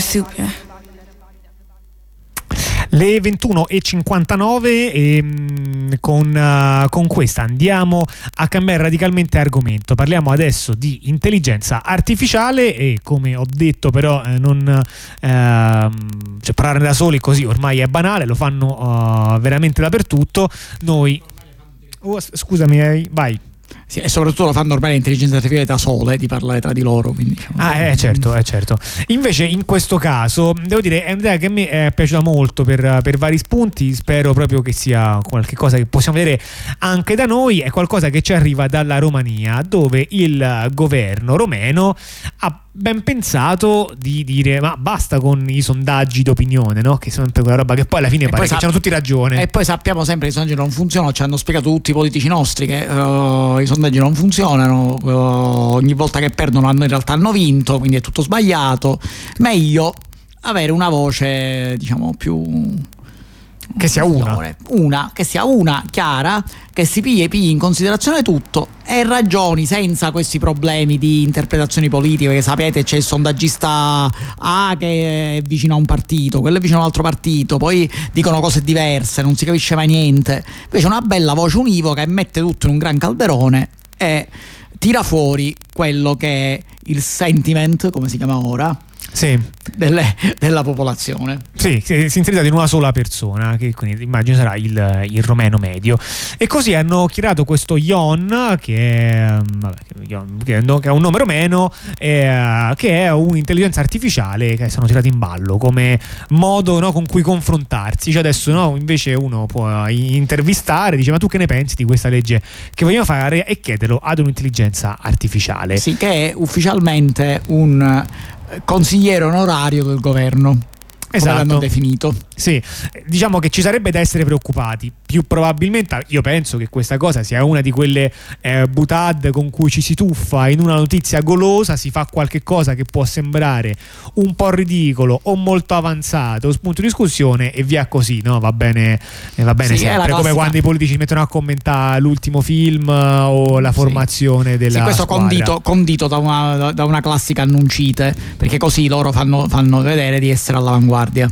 soup, yeah? Le 21.59 e mm, con, uh, con, questa andiamo a cambiare radicalmente argomento. Parliamo adesso di intelligenza artificiale e come ho detto però eh, non eh, cioè, parlare da soli così ormai è banale, lo fanno uh, veramente dappertutto. Noi... Oh, scusami, vai. Sì, e soprattutto lo fanno ormai le intelligenze artificiali da sole di parlare tra di loro. Quindi, diciamo. Ah, eh, certo, eh, certo. Invece, in questo caso, devo dire, è un'idea che a me è piaciuta molto per, per vari spunti. Spero proprio che sia qualcosa che possiamo vedere anche da noi. È qualcosa che ci arriva dalla Romania, dove il governo romeno ha ben pensato di dire ma basta con i sondaggi d'opinione, no? Che sono sempre quella roba che poi alla fine e pare che hanno tutti ragione. E poi sappiamo sempre che i sondaggi non funzionano, ci hanno spiegato tutti i politici nostri che uh, i sondaggi non funzionano, uh, ogni volta che perdono hanno in realtà hanno vinto, quindi è tutto sbagliato. Meglio avere una voce, diciamo, più che sia una. Una, che sia una chiara, che si pigli, pigli in considerazione tutto e ragioni senza questi problemi di interpretazioni politiche, che sapete c'è il sondaggista A che è vicino a un partito, quello è vicino a un altro partito, poi dicono cose diverse, non si capisce mai niente. Invece una bella voce univoca e mette tutto in un gran calderone e tira fuori quello che è il sentiment, come si chiama ora, sì. delle, della popolazione. Sì, sintetizzato in una sola persona, che quindi immagino sarà il, il romeno medio. E così hanno creato questo Ion, che è, vabbè, che è un nome romeno, eh, che è un'intelligenza artificiale che sono tirati in ballo come modo no, con cui confrontarsi. Cioè adesso no, invece uno può intervistare, dice ma tu che ne pensi di questa legge che vogliamo fare e chiederlo ad un'intelligenza artificiale. Sì, che è ufficialmente un consigliere onorario del governo. Esatto. Come l'hanno definito. Sì, diciamo che ci sarebbe da essere preoccupati. Più probabilmente, io penso che questa cosa sia una di quelle eh, butad con cui ci si tuffa in una notizia golosa, si fa qualche cosa che può sembrare un po' ridicolo o molto avanzato, spunto di discussione e via così, no? Va bene, eh, va bene sì, sempre. Come quando i politici mettono a commentare l'ultimo film o la formazione sì. della. Sì, questo condito, condito da, una, da, una, classica annuncite, perché così loro fanno, fanno vedere di essere all'avanguardia guardia.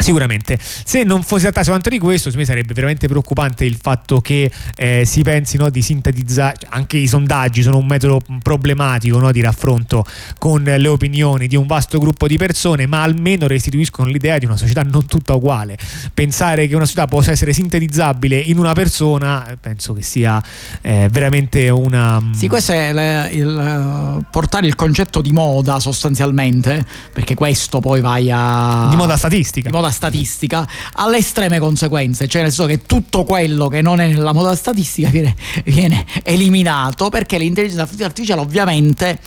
Sicuramente, se non fosse trattato soltanto di questo, mi sarebbe veramente preoccupante il fatto che eh, si pensi no, di sintetizzare, cioè, anche i sondaggi sono un metodo problematico no, di raffronto con le opinioni di un vasto gruppo di persone, ma almeno restituiscono l'idea di una società non tutta uguale. Pensare che una società possa essere sintetizzabile in una persona, penso che sia eh, veramente una... Mm, sì, questo è il, il, portare il concetto di moda sostanzialmente, perché questo poi vai a... Di moda statistica. Di moda moda statistica alle estreme conseguenze, cioè nel senso che tutto quello che non è nella moda statistica viene, viene eliminato perché l'intelligenza artificiale ovviamente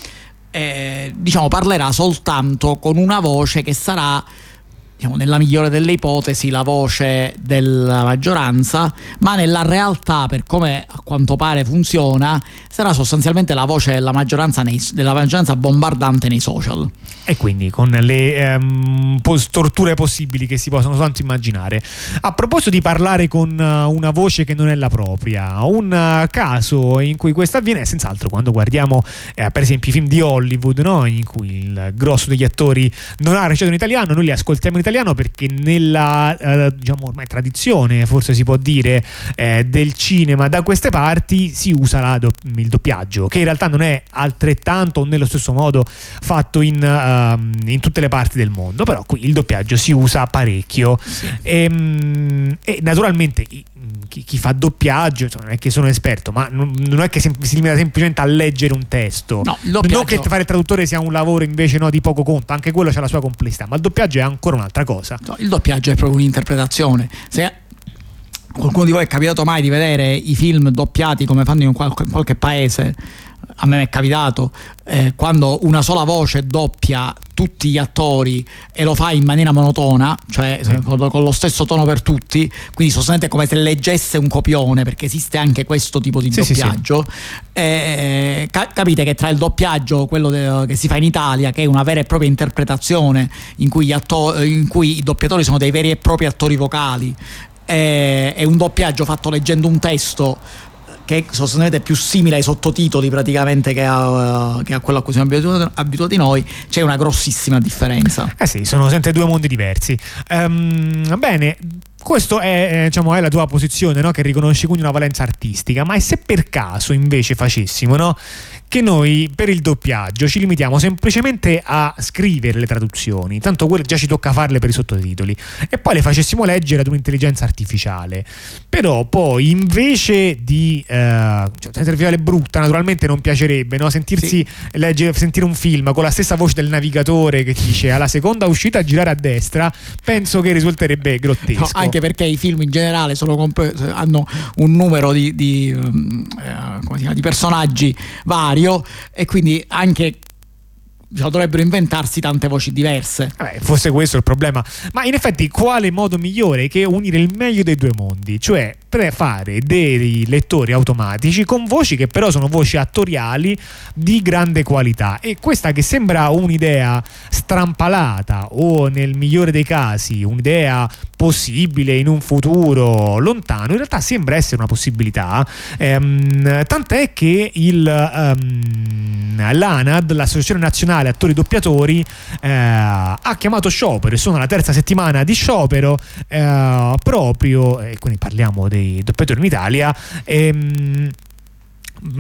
eh, diciamo, parlerà soltanto con una voce che sarà diciamo, nella migliore delle ipotesi la voce della maggioranza, ma nella realtà, per come a quanto pare funziona, sarà sostanzialmente la voce della maggioranza, nei, della maggioranza bombardante nei social. E quindi con le ehm, storture possibili che si possono soltanto immaginare. A proposito di parlare con uh, una voce che non è la propria, un uh, caso in cui questo avviene è senz'altro quando guardiamo eh, per esempio i film di Hollywood, no? in cui il grosso degli attori non ha recitato in italiano, noi li ascoltiamo in italiano italiano perché nella eh, diciamo ormai tradizione, forse si può dire, eh, del cinema da queste parti si usa do- il doppiaggio, che in realtà non è altrettanto o nello stesso modo fatto in, uh, in, tutte le parti del mondo, però qui il doppiaggio si usa parecchio. E, ehm, e naturalmente chi, chi, fa doppiaggio, insomma, non è che sono esperto, ma non, non è che sem- si limita semplicemente a leggere un testo. No, non che fare il traduttore sia un lavoro invece no, di poco conto, anche quello ha la sua complessità, ma il doppiaggio è ancora un'altra cosa. No, il doppiaggio è proprio un'interpretazione. Se qualcuno di voi è capitato mai di vedere i film doppiati come fanno in qualche, in qualche paese a me è capitato eh, quando una sola voce doppia tutti gli attori e lo fa in maniera monotona, cioè con, lo stesso tono per tutti, quindi sostanzialmente come se leggesse un copione, perché esiste anche questo tipo di sì, doppiaggio. Sì, sì. Eh, ca- capite che tra il doppiaggio, quello de- che si fa in Italia, che è una vera e propria interpretazione in cui, atto- in cui i doppiatori sono dei veri e propri attori vocali, eh, è un doppiaggio fatto leggendo un testo che è sostanzialmente più simile ai sottotitoli praticamente che a, uh, che a quello a cui siamo abituati, abituati, noi, c'è una grossissima differenza. Eh sì, sono sempre due mondi diversi. Um, bene, questo è, diciamo, è, la tua posizione, no? che riconosci quindi una valenza artistica, ma e se per caso invece facessimo no? Che noi per il doppiaggio ci limitiamo semplicemente a scrivere le traduzioni, tanto quelle già ci tocca farle per i sottotitoli, e poi le facessimo leggere ad un'intelligenza artificiale. Però poi invece di... Eh, cioè, artificiale brutta, naturalmente non piacerebbe, no? Sentirsi sì. leggere, sentire un film con la stessa voce del navigatore che ti dice alla seconda uscita a girare a destra, penso che risulterebbe grottesco. No, anche perché i film in generale comp- hanno un numero di, di, um, eh, di personaggi vari e quindi anche diciamo, dovrebbero inventarsi tante voci diverse. Eh, fosse questo il problema. Ma in effetti, quale modo migliore che unire il meglio dei due mondi? Cioè, fare dei lettori automatici con voci che però sono voci attoriali di grande qualità. E questa che sembra un'idea strampalata o nel migliore dei casi un'idea possibile in un futuro lontano, in realtà sembra essere una possibilità. Ehm, tant'è che il, um, l'ANAD, l'Associazione Nazionale Attori Doppiatori, eh, ha chiamato sciopero sono alla terza settimana di sciopero eh, proprio, e quindi parliamo dei doppiatori in Italia. Ehm,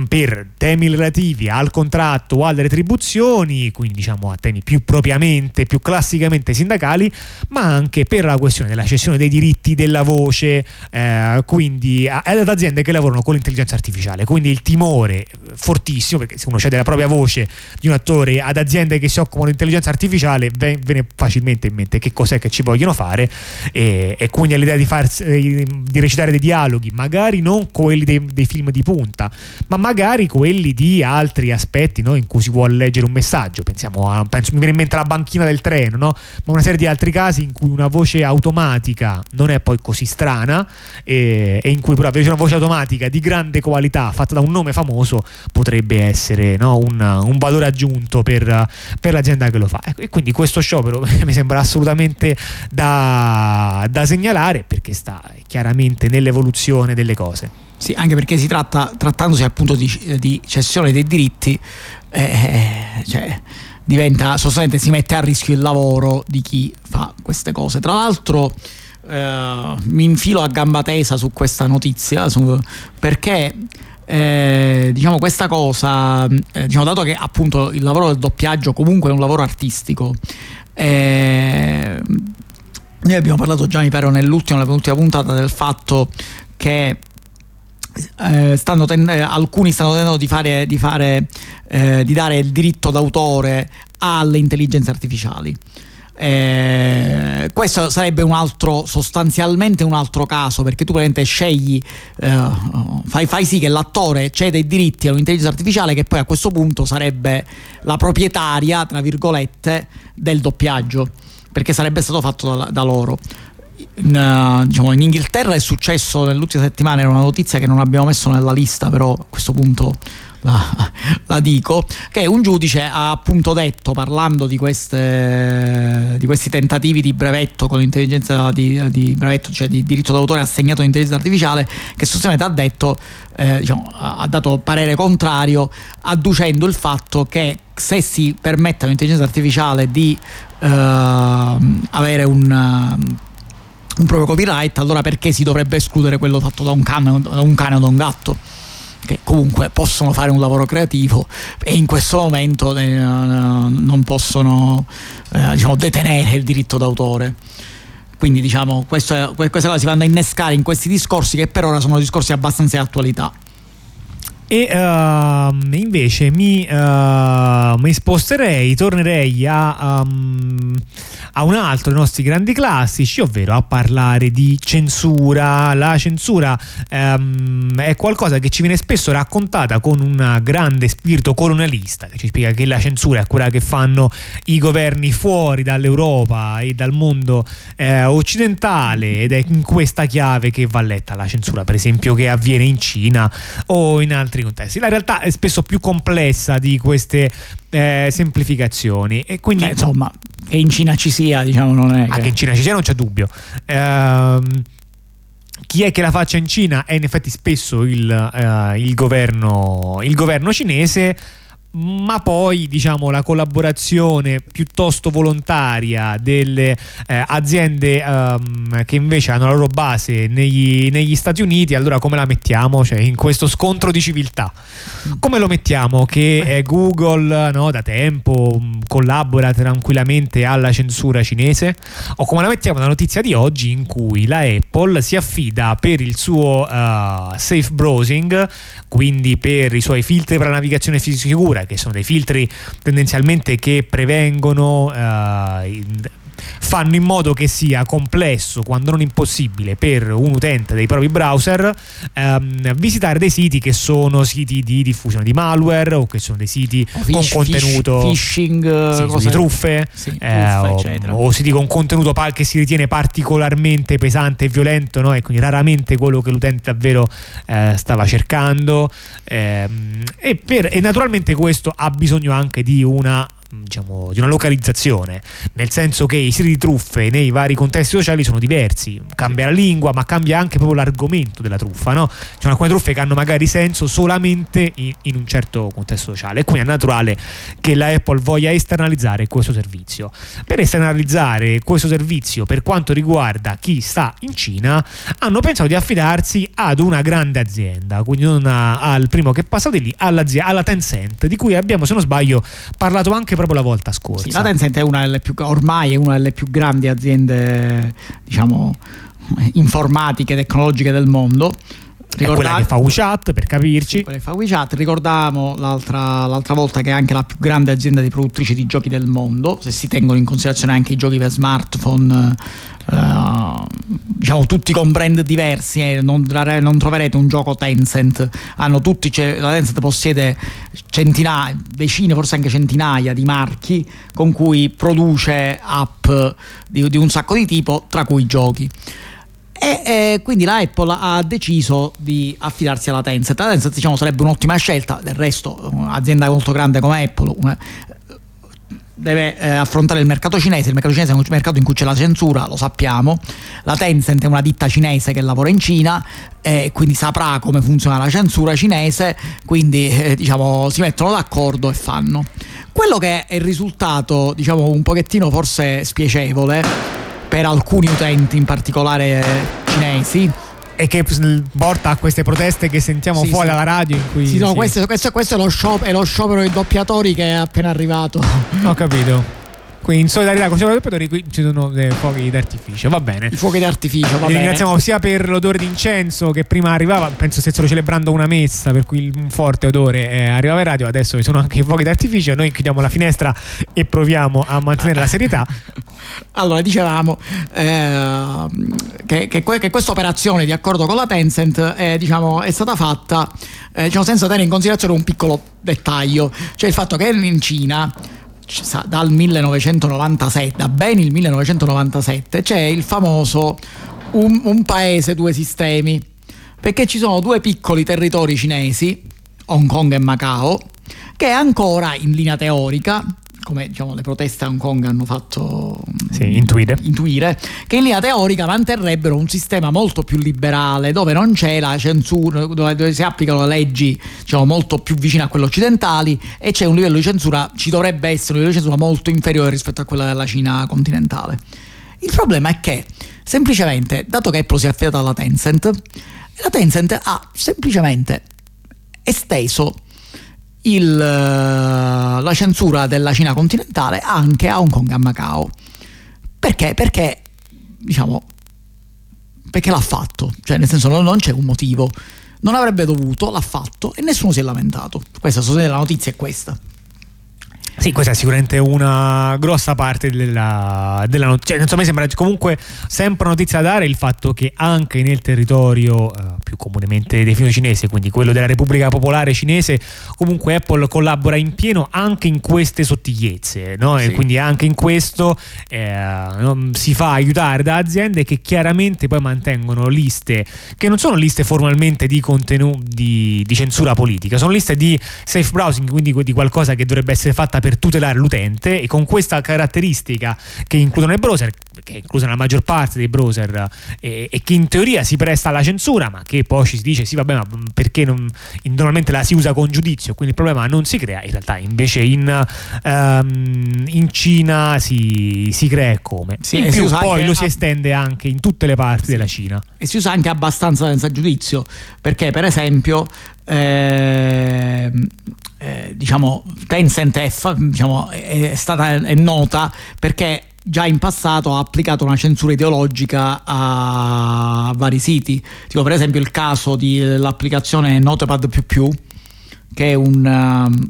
per temi relativi al contratto o alle retribuzioni, quindi diciamo a temi più propriamente, più classicamente sindacali, ma anche per la questione della cessione dei diritti della voce, eh, quindi ad aziende che lavorano con l'intelligenza artificiale. Quindi il timore fortissimo, perché se uno cede la propria voce di un attore ad aziende che si occupano di intelligenza artificiale, ve ne facilmente in mente che cos'è che ci vogliono fare e, e quindi l'idea di, farsi, di recitare dei dialoghi, magari non quelli dei, dei film di punta, ma magari quelli di altri aspetti no? in cui si vuole leggere un messaggio. Pensiamo a, penso, mi viene in mente la banchina del treno, no? ma una serie di altri casi in cui una voce automatica non è poi così strana e, e in cui però invece una voce automatica di grande qualità fatta da un nome famoso potrebbe essere no? un, un, valore aggiunto per, per, l'azienda che lo fa. E quindi questo sciopero mi sembra assolutamente da, da segnalare perché sta chiaramente nell'evoluzione delle cose. Sì, anche perché si tratta, trattandosi appunto di, di cessione dei diritti, eh, eh, cioè, diventa sostanzialmente si mette a rischio il lavoro di chi fa queste cose. Tra l'altro eh, mi infilo a gamba tesa su questa notizia su, perché eh, diciamo questa cosa, eh, diciamo, dato che appunto il lavoro del doppiaggio comunque è un lavoro artistico, eh, noi abbiamo parlato già mi pare nell'ultima, nella puntata del fatto che eh, stanno ten- eh, alcuni stanno tentando di, fare, di, fare, eh, di dare il diritto d'autore alle intelligenze artificiali. Eh, questo sarebbe un altro, sostanzialmente un altro caso, perché tu praticamente scegli, eh, fai, fai, sì che l'attore cede i diritti a un'intelligenza artificiale che poi a questo punto sarebbe la proprietaria, tra virgolette, del doppiaggio, perché sarebbe stato fatto da, da loro in, uh, diciamo, in, Inghilterra è successo nell'ultima settimana, era una notizia che non abbiamo messo nella lista, però a questo punto la, la dico, che un giudice ha appunto detto, parlando di, queste, di questi tentativi di brevetto con l'intelligenza di, di brevetto, cioè di diritto d'autore assegnato all'intelligenza artificiale, che sostanzialmente ha detto, eh, diciamo, ha dato parere contrario, adducendo il fatto che se si permette all'intelligenza artificiale di eh, avere un un proprio copyright, allora perché si dovrebbe escludere quello fatto da un cane, da un cane o da un gatto? Che comunque possono fare un lavoro creativo e in questo momento eh, non possono eh, diciamo, detenere il diritto d'autore. Quindi diciamo, questo, queste cose si vanno a innescare in questi discorsi che per ora sono discorsi abbastanza di attualità. E uh, invece mi, uh, mi, sposterei, tornerei a, um, a, un altro dei nostri grandi classici, ovvero a parlare di censura. La censura um, è qualcosa che ci viene spesso raccontata con un grande spirito colonialista, che ci spiega che la censura è quella che fanno i governi fuori dall'Europa e dal mondo eh, occidentale ed è in questa chiave che va letta la censura, per esempio, che avviene in Cina o in altri altri contesti. La realtà è spesso più complessa di queste eh, semplificazioni. E quindi eh, insomma che in Cina ci sia diciamo non è che... in Cina ci sia non c'è dubbio. Ehm Chi è che la faccia in Cina è in effetti spesso il, uh, il, governo, il governo cinese ma poi diciamo la collaborazione piuttosto volontaria delle eh, aziende um, che invece hanno la loro base negli, negli, Stati Uniti allora come la mettiamo? Cioè, in questo scontro di civiltà. Come lo mettiamo? Che eh, Google no, da tempo um, collabora tranquillamente alla censura cinese? O come la mettiamo la notizia di oggi in cui la Apple si affida per il suo uh, safe browsing quindi per i suoi filtri per la navigazione sicura che sono dei filtri tendenzialmente che prevengono eh, fanno in modo che sia complesso, quando non impossibile, per un utente dei propri browser ehm, visitare dei siti che sono siti di diffusione di malware o che sono dei siti o con fish, contenuto phishing, sì, cose, truffe, sì, eh, truffe o, o, siti con contenuto che si ritiene particolarmente pesante e violento no? e quindi raramente quello che l'utente davvero eh, stava cercando ehm, e, per, e naturalmente questo ha bisogno anche di una diciamo, di una localizzazione, nel senso che i siti di truffe nei vari contesti sociali sono diversi, cambia la lingua, ma cambia anche proprio l'argomento della truffa. No? Ci sono alcune truffe che hanno magari senso solamente in, in, un certo contesto sociale, e quindi è naturale che la Apple voglia esternalizzare questo servizio. Per esternalizzare questo servizio per quanto riguarda chi sta in Cina, hanno pensato di affidarsi ad una grande azienda, quindi non a, al primo che passa di lì, alla Tencent, di cui abbiamo, se non sbaglio, parlato anche proprio la volta scorsa. Sì, la Tencent è una delle più, ormai è una delle più grandi aziende, diciamo, informatiche, tecnologiche del mondo. Ricordate, quella che fa WeChat per capirci. Sì, quella che fa WeChat. Ricordavamo l'altra, l'altra, volta che è anche la più grande azienda di produttrice di giochi del mondo, se si tengono in considerazione anche i giochi per smartphone Uh, diciamo tutti con brand diversi eh, non, non, troverete un gioco Tencent hanno tutti la Tencent possiede centinaia decine forse anche centinaia di marchi con cui produce app di, di un sacco di tipo tra cui giochi e eh, quindi la Apple ha deciso di affidarsi alla Tencent. La Tencent diciamo, sarebbe un'ottima scelta, del resto un'azienda molto grande come Apple una, deve eh, affrontare il mercato cinese, il mercato cinese è un mercato in cui c'è la censura, lo sappiamo, la Tencent è una ditta cinese che lavora in Cina e eh, quindi saprà come funziona la censura cinese, quindi eh, diciamo si mettono d'accordo e fanno. Quello che è il risultato, diciamo un pochettino forse spiacevole per alcuni utenti in particolare cinesi, e che porta a queste proteste che sentiamo sì, fuori sì. dalla radio in cui sì, no. Questo, questo, questo, è, lo sciopero, è lo sciopero dei doppiatori che è appena arrivato ho capito quindi in solidarietà con i doppiatori qui ci sono dei fuochi d'artificio va bene. I fuochi d'artificio va Li ringraziamo sia per l'odore d'incenso che prima arrivava penso stessero celebrando una messa per cui un forte odore eh, arrivava in radio adesso ci sono anche i fuochi d'artificio noi chiudiamo la finestra e proviamo a mantenere la serietà. Allora dicevamo eh, che, che, che, questa operazione di accordo con la Tencent è, diciamo, è stata fatta eh, diciamo, senza tenere in considerazione un piccolo dettaglio cioè il fatto che in Cina dal 1997, da ben il 1997, c'è il famoso un, un paese, due sistemi, perché ci sono due piccoli territori cinesi, Hong Kong e Macao, che ancora in linea teorica come diciamo, le proteste a Hong Kong hanno fatto sì, intuire. intuire, che in linea teorica manterrebbero un sistema molto più liberale, dove non c'è la censura, dove, dove si applicano leggi diciamo, molto più vicine a quelle occidentali e c'è un livello di censura, ci dovrebbe essere un livello di censura molto inferiore rispetto a quella della Cina continentale. Il problema è che semplicemente, dato che Apple si è affidata alla Tencent, la Tencent ha semplicemente esteso il, eh, la censura della Cina continentale anche a Hong Kong e a Macao. Perché? Perché, diciamo, perché l'ha fatto, cioè nel senso non, c'è un motivo. Non avrebbe dovuto, l'ha fatto e nessuno si è lamentato. Questa la notizia è questa. Sì, questa è sicuramente una grossa parte della, della notizia. Cioè, mi sembra comunque sempre notizia da dare il fatto che anche nel territorio eh, più comunemente definito cinese, quindi quello della Repubblica Popolare Cinese, comunque Apple collabora in pieno anche in queste sottigliezze, no? sì. E quindi anche in questo eh, si fa aiutare da aziende che chiaramente poi mantengono liste che non sono liste formalmente di contenuti di, di censura politica, sono liste di safe browsing, quindi di qualcosa che dovrebbe essere fatta per per tutelare l'utente e con questa caratteristica che includono i browser, che è inclusa nella maggior parte dei browser e, e, che in teoria si presta alla censura, ma che poi ci si dice sì vabbè ma perché non, normalmente la si usa con giudizio, quindi il problema non si crea, in realtà invece in, um, in Cina si, si, crea come. Sì, in più poi lo si estende anche in tutte le parti sì. della Cina. E si usa anche abbastanza senza giudizio, perché per esempio eh, eh, diciamo Tencent F diciamo, è stata è nota perché già in passato ha applicato una censura ideologica a vari siti, tipo per esempio il caso dell'applicazione Notepad++, che è un, um,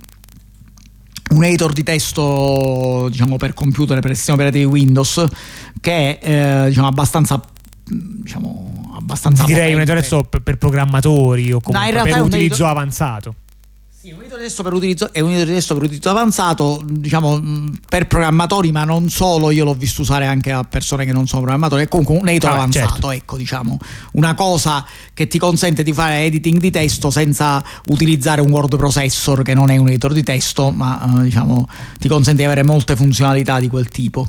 un editor di testo diciamo, per computer, per sistemi operativi Windows, che è eh, diciamo, abbastanza diciamo, abbastanza direi potente. un editor per, per programmatori o comunque no, per utilizzo editor... avanzato sì, un editore testo per utilizzo, è un editore testo per utilizzo avanzato, diciamo per programmatori, ma non solo, io l'ho visto usare anche a persone che non sono programmatori, è comunque un editor ah, avanzato, certo. ecco, diciamo, una cosa che ti consente di fare editing di testo senza utilizzare un word processor che non è un editor di testo, ma eh, diciamo ti consente di avere molte funzionalità di quel tipo.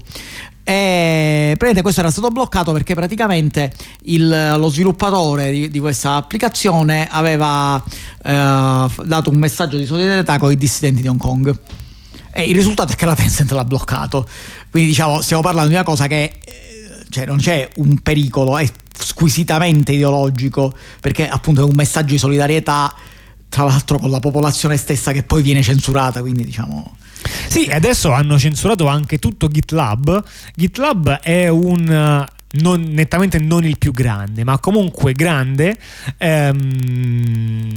E questo era stato bloccato perché praticamente il, lo sviluppatore di, di, questa applicazione aveva eh, dato un messaggio di solidarietà con i dissidenti di Hong Kong. E il risultato è che la Tencent l'ha bloccato. Quindi diciamo, stiamo parlando di una cosa che eh, cioè, non c'è un pericolo, è squisitamente ideologico, perché appunto è un messaggio di solidarietà, tra l'altro con la popolazione stessa che poi viene censurata, quindi diciamo sì, adesso hanno censurato anche tutto GitLab. GitLab è un non, nettamente non il più grande, ma comunque grande ehm,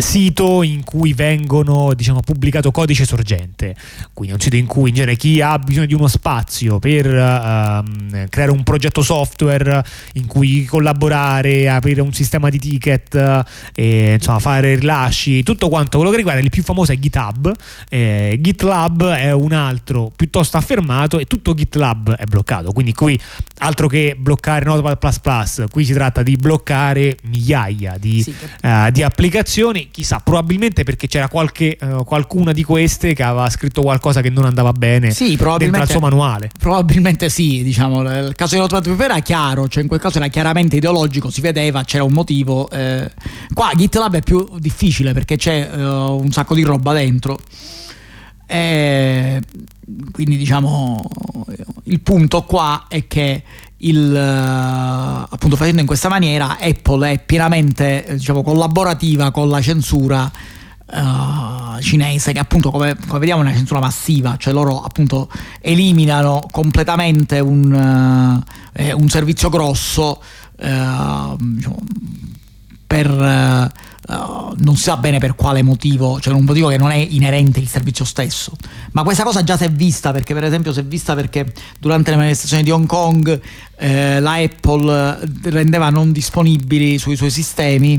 sito in cui vengono diciamo, pubblicato codice sorgente, quindi un sito in cui in genere chi ha bisogno di uno spazio per uh, creare un progetto software in cui collaborare, aprire un sistema di ticket, e, insomma, fare rilasci, tutto quanto quello che riguarda, il più famoso è GitHub, eh, GitLab è un altro piuttosto affermato e tutto GitLab è bloccato, quindi qui altro che bloccare Notepad++, qui si tratta di bloccare migliaia di, sì. uh, di applicazioni chissà, probabilmente perché c'era qualche, uh, qualcuna di queste che aveva scritto qualcosa che non andava bene sì, dentro al suo manuale. Probabilmente sì, diciamo, il caso di Notepad era chiaro, cioè in quel caso era chiaramente ideologico, si vedeva, c'era un motivo. Eh. Qua GitLab è più difficile perché c'è uh, un sacco di roba dentro. E quindi diciamo il punto qua è che il, uh, appunto facendo in questa maniera Apple è pienamente diciamo, collaborativa con la censura uh, cinese che appunto come, come, vediamo è una censura massiva cioè loro appunto eliminano completamente un, uh, eh, un servizio grosso diciamo, per Uh, non si sa bene per quale motivo, cioè un motivo che non è inerente il servizio stesso. Ma questa cosa già si è vista perché, per esempio, si è vista perché durante le manifestazioni di Hong Kong eh, la Apple rendeva non disponibili sui suoi sistemi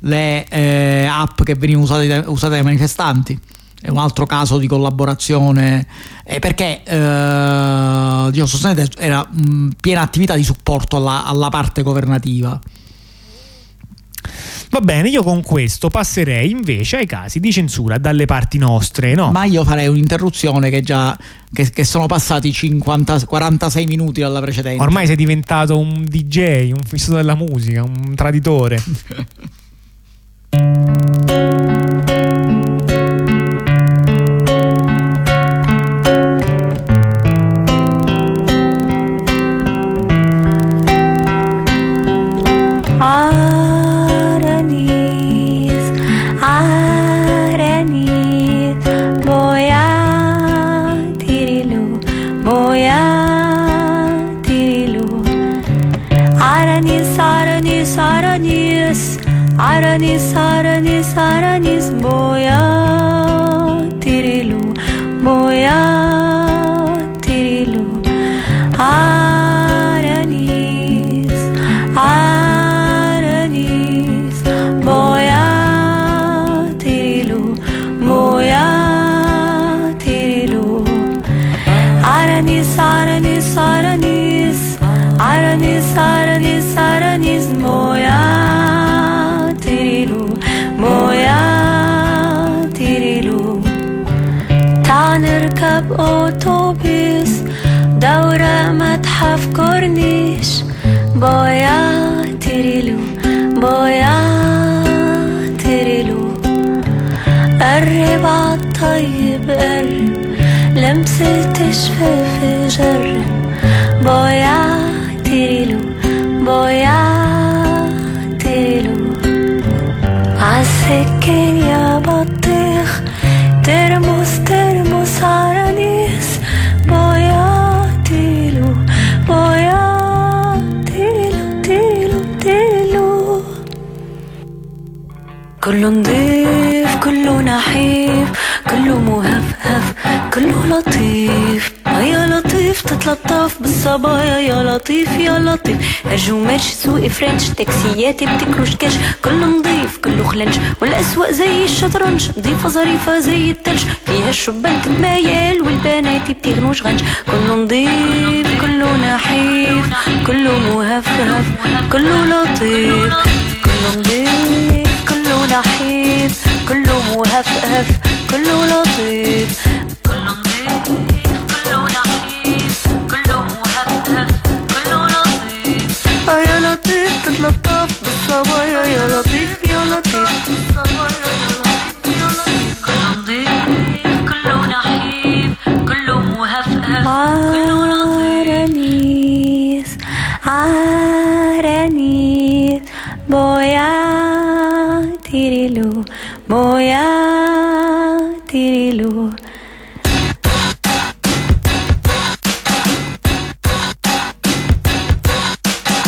le eh, app che venivano usate, usate, dai manifestanti. È un altro caso di collaborazione eh, perché eh, diciamo, era mh, piena attività di supporto alla, alla parte governativa. Va bene, io con questo passerei invece ai casi di censura dalle parti nostre, no? Ma io farei un'interruzione che già che, che sono passati 50, 46 minuti dalla precedente. Ormai sei diventato un DJ, un fisso della musica, un traditore. 사랑이 사랑이 사랑이 뭐야 디리로 뭐야 디리로 تنركب أوتوبيس دورة متحف كورنيش بويا تريلو بويا تريلو قرب عالطيب قرب لمسة شفافي جرب بويا كله نضيف كله نحيف كله مهفهف كله لطيف. آه يا لطيف تتلطف بالصبايا يا لطيف يا لطيف. هجومات سوق فرنش تاكسيات بتكروش كاش. كله نضيف كله خلنش. والأسواق زي الشطرنج نضيفة ظريفة زي التلج. فيها الشبان تتمايل والبنات بتغنوش غنج. كله نضيف كله نحيف كله مهفهف كله لطيف. كله نضيف. كله مهفهف كله لطيف